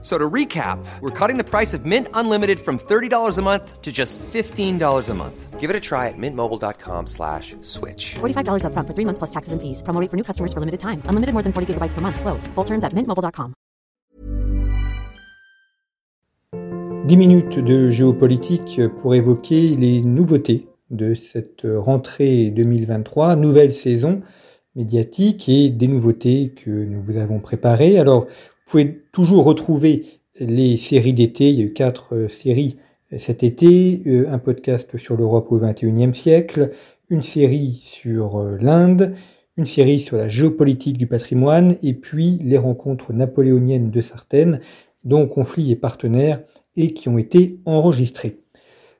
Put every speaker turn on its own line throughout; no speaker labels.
So to recap, we're cutting the price of Mint Unlimited from $30 a month to just $15 a month.
Give it a try at mintmobile.com slash switch.
$45 upfront for three months plus taxes and fees. Promo rate for new customers for limited time. Unlimited more than 40 gigabytes per month. Slows. Full terms at mintmobile.com.
10 minutes de géopolitique pour évoquer les nouveautés de cette rentrée 2023, nouvelle saison médiatique et des nouveautés que nous vous avons préparées. Alors, vous pouvez toujours retrouver les séries d'été. Il y a eu quatre euh, séries cet été. Euh, un podcast sur l'Europe au XXIe siècle, une série sur euh, l'Inde, une série sur la géopolitique du patrimoine et puis les rencontres napoléoniennes de Sartène, dont conflits et partenaires et qui ont été enregistrées.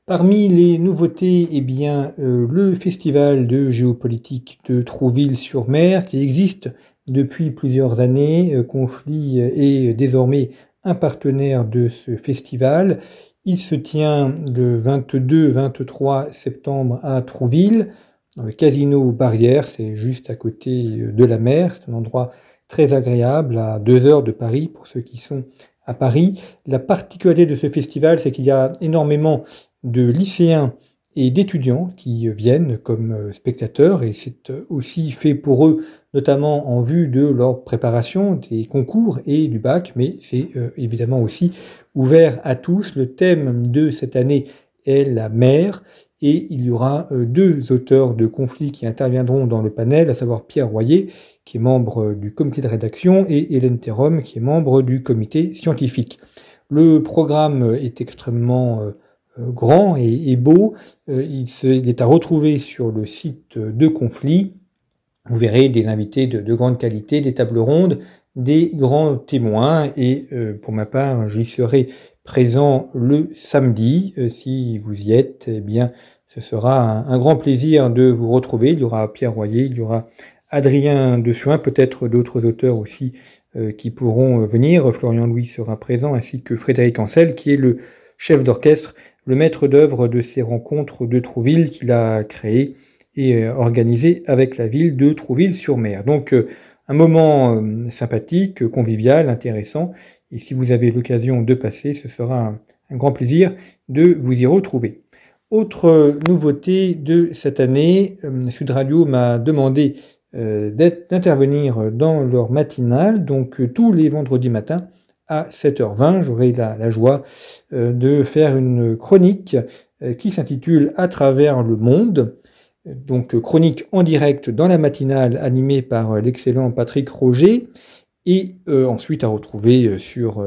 Parmi les nouveautés, eh bien, le festival de géopolitique de Trouville-sur-Mer qui existe depuis plusieurs années. Euh, Conflit est désormais un partenaire de ce festival. Il se tient le 22-23 septembre à Trouville, dans le casino Barrière, c'est juste à côté de la mer. C'est un endroit très agréable, à deux heures de Paris pour ceux qui sont à Paris. La particularité de ce festival, c'est qu'il y a énormément de lycéens et d'étudiants qui viennent comme euh, spectateurs et c'est euh, aussi fait pour eux notamment en vue de leur préparation des concours et du bac mais c'est euh, évidemment aussi ouvert à tous. Le thème de cette année est la mer et il y aura deux auteurs de conflits qui interviendront dans le panel, à savoir Pierre Royer qui est membre du comité de rédaction et Hélène Thérum qui est membre du comité scientifique. Le programme est extrêmement grand et, beau. Euh, il, est à retrouver sur le site de Conflit. Vous verrez des invités de, grande qualité, des tables rondes, des grands témoins. Et euh, pour ma part, j'y serai présent le samedi. si vous y êtes, eh bien, ce sera un, grand plaisir de vous retrouver. Il y aura Pierre Royer, il y aura Adrien Dessuin, peut-être d'autres auteurs aussi qui pourront venir. Florian Louis sera présent, ainsi que Frédéric Ancel, qui est le chef d'orchestre le maître d'œuvre de ces rencontres de Trouville qu'il a créées et euh, organisées avec la ville de Trouville-sur-Mer. Donc euh, un moment euh, sympathique, convivial, intéressant. Et si vous avez l'occasion de passer, ce sera un, grand plaisir de vous y retrouver. Autre nouveauté de cette année, Sud Radio m'a demandé d'intervenir dans leur matinale, donc tous les vendredis matins à 7h20. J'aurai la, joie euh, de faire une chronique euh, qui s'intitule À travers le monde. Donc chronique en direct dans la matinale animée par euh, l'excellent Patrick Roger et ensuite à retrouver sur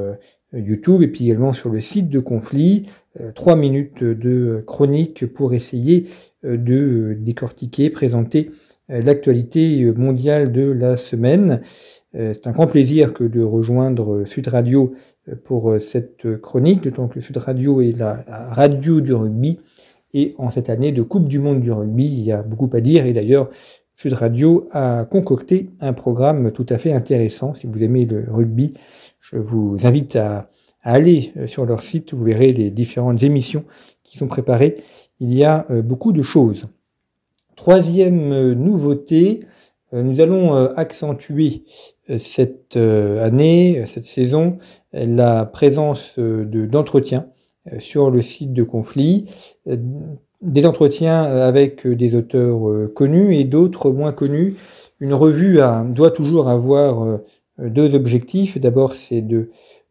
YouTube et puis également sur le site de Conflit. Trois minutes de chronique pour essayer de décortiquer, présenter l'actualité mondiale de la semaine. Euh, c'est un grand plaisir que de rejoindre Sud Radio euh, pour euh, cette chronique, que Sud Radio est la, radio du rugby. Et en cette année de Coupe du Monde du rugby, il y a beaucoup à dire. Et d'ailleurs, Sud Radio a concocté un programme tout à fait intéressant. Si vous aimez le rugby, je vous invite à, aller sur leur site. Vous verrez les différentes émissions qui sont préparées. Il y a beaucoup de choses. Troisième nouveauté, nous allons accentuer euh, cette euh, année, cette saison, la présence euh, d'entretiens sur le site de conflit, des entretiens avec des auteurs connus et d'autres moins connus. Une revue doit toujours avoir deux objectifs. D'abord, c'est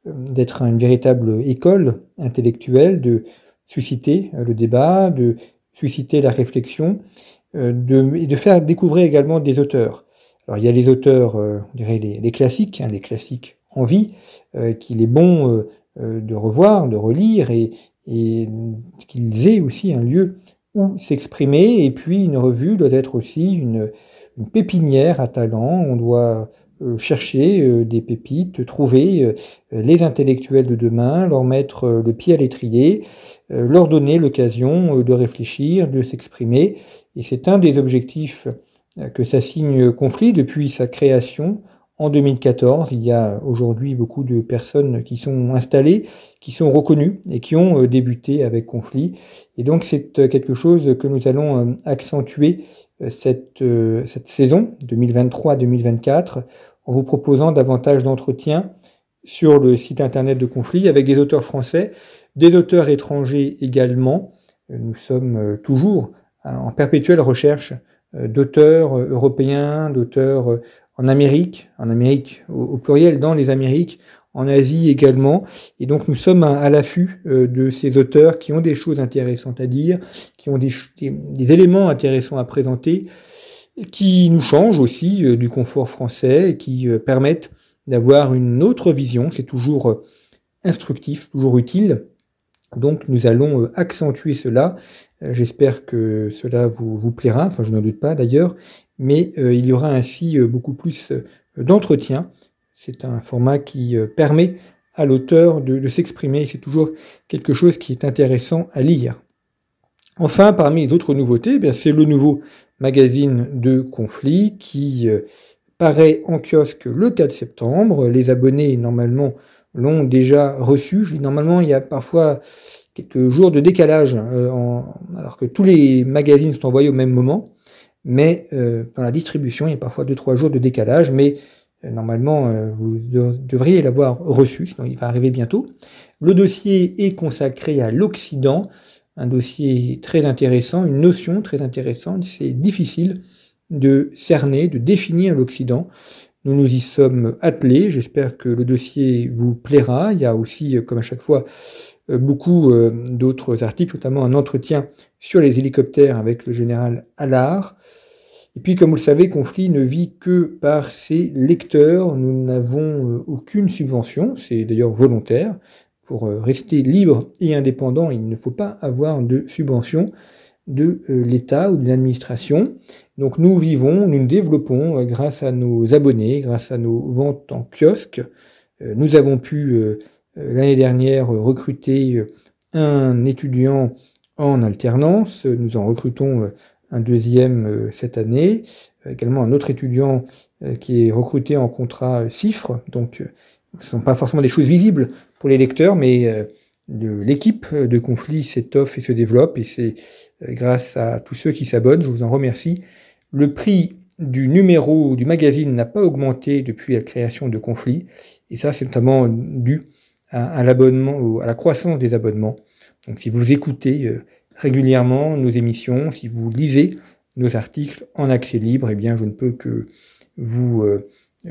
d'être une véritable école intellectuelle, de susciter le débat, de susciter la réflexion, de, et de faire découvrir également des auteurs. Alors il y a les auteurs, euh, on dirait les, classiques, hein, les classiques en vie, euh, qu'il est bon euh, de revoir, de relire et, qu'ils aient aussi un lieu où s'exprimer. Et puis une revue doit être aussi une, pépinière à talent. On doit chercher des pépites, trouver les intellectuels de demain, leur mettre le pied à l'étrier, leur donner l'occasion de réfléchir, de s'exprimer. Et c'est un des objectifs que ça signe conflit depuis sa création en 2014. Il y a aujourd'hui beaucoup de personnes qui sont installées, qui sont reconnues et qui ont euh, débuté avec conflit. Et donc c'est euh, quelque chose que nous allons euh, accentuer cette, cette saison 2023-2024 en vous proposant davantage d'entretiens sur le site internet de conflit avec des auteurs français, des auteurs étrangers également. Nous sommes toujours en perpétuelle recherche d'auteurs européens, d'auteurs en Amérique, en Amérique au, pluriel, dans les Amériques, en Asie également. Et donc nous sommes à, l'affût euh, de ces auteurs qui ont des choses intéressantes à dire, qui ont des, éléments intéressants à présenter, qui nous changent aussi euh, du confort français et qui euh, permettent d'avoir une autre vision. C'est toujours instructif, toujours utile. Donc nous allons accentuer cela. J'espère que cela vous, plaira, enfin je n'en doute pas d'ailleurs, mais euh, il y aura ainsi euh, beaucoup plus euh, d'entretien. C'est un format qui permet à l'auteur de, s'exprimer. C'est toujours quelque chose qui est intéressant à lire. Enfin, parmi les autres nouveautés, eh c'est le nouveau magazine de conflit qui paraît en kiosque le 4 septembre. Les abonnés, normalement, l'ont déjà reçu. normalement, il y a parfois quelques jours de décalage, alors que tous les magazines sont envoyés au même moment mais euh, dans la distribution, il y a parfois 2-3 jours de décalage, mais euh, normalement, euh, vous devriez l'avoir reçu, sinon il va arriver bientôt. Le dossier est consacré à l'Occident, un dossier très intéressant, une notion très intéressante. C'est difficile de cerner, de définir l'Occident. Nous nous y sommes attelés. J'espère que le dossier vous plaira. Il y a aussi, comme à chaque fois, beaucoup d'autres articles, notamment un entretien sur les hélicoptères avec le général Allard. Et puis, comme vous le savez, Conflit ne vit que par ses lecteurs. Nous n'avons euh, aucune subvention, c'est d'ailleurs volontaire. Pour euh, rester libre et indépendant, il ne faut pas avoir de subvention de euh, l'État ou de l'administration. Donc nous vivons, nous nous développons grâce à nos abonnés, grâce à nos ventes en kiosque. Nous avons pu l'année dernière recruter un étudiant en alternance. Nous en recrutons un deuxième euh, cette année, également un autre étudiant euh, qui est recruté en contrat CIFRE, donc euh, ce ne sont pas forcément des choses visibles pour les lecteurs, mais l'équipe de conflit s'étoffe et se développe, et c'est grâce à tous ceux qui s'abonnent, je vous en remercie. Le prix du numéro du magazine n'a pas augmenté depuis la création de conflit, et ça c'est notamment dû à, l'abonnement, à la croissance des abonnements. Donc si vous écoutez régulièrement nos émissions, si vous lisez nos articles en accès libre, eh bien, je ne peux que vous euh,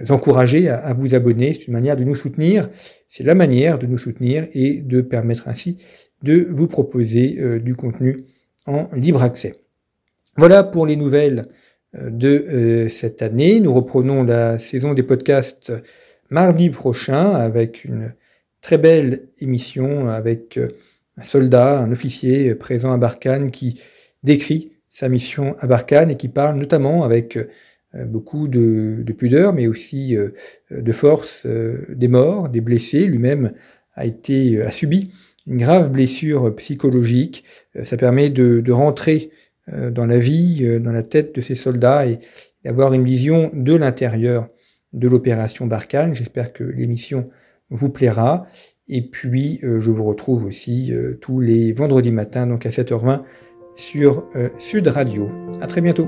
encourager à, vous abonner. C'est une manière de nous soutenir. C'est la manière de nous soutenir et de permettre ainsi de vous proposer euh, du contenu en libre accès. Voilà pour les nouvelles euh, de cette année. Nous reprenons la saison des podcasts mardi prochain avec une très belle émission avec un soldat, un officier présent à Barkhane qui décrit sa mission à Barkhane et qui parle notamment avec euh, beaucoup de, pudeur, mais aussi euh, de force euh, des morts, des blessés. Lui-même a été a subi une grave blessure psychologique. Ça permet de, de rentrer dans la vie, dans la tête de ces soldats et d'avoir une vision de l'intérieur de l'opération Barkhane. J'espère que l'émission vous plaira. Et puis, euh, je vous retrouve aussi euh, tous les vendredis matins, donc à 7h20, sur euh, Sud Radio. À très bientôt.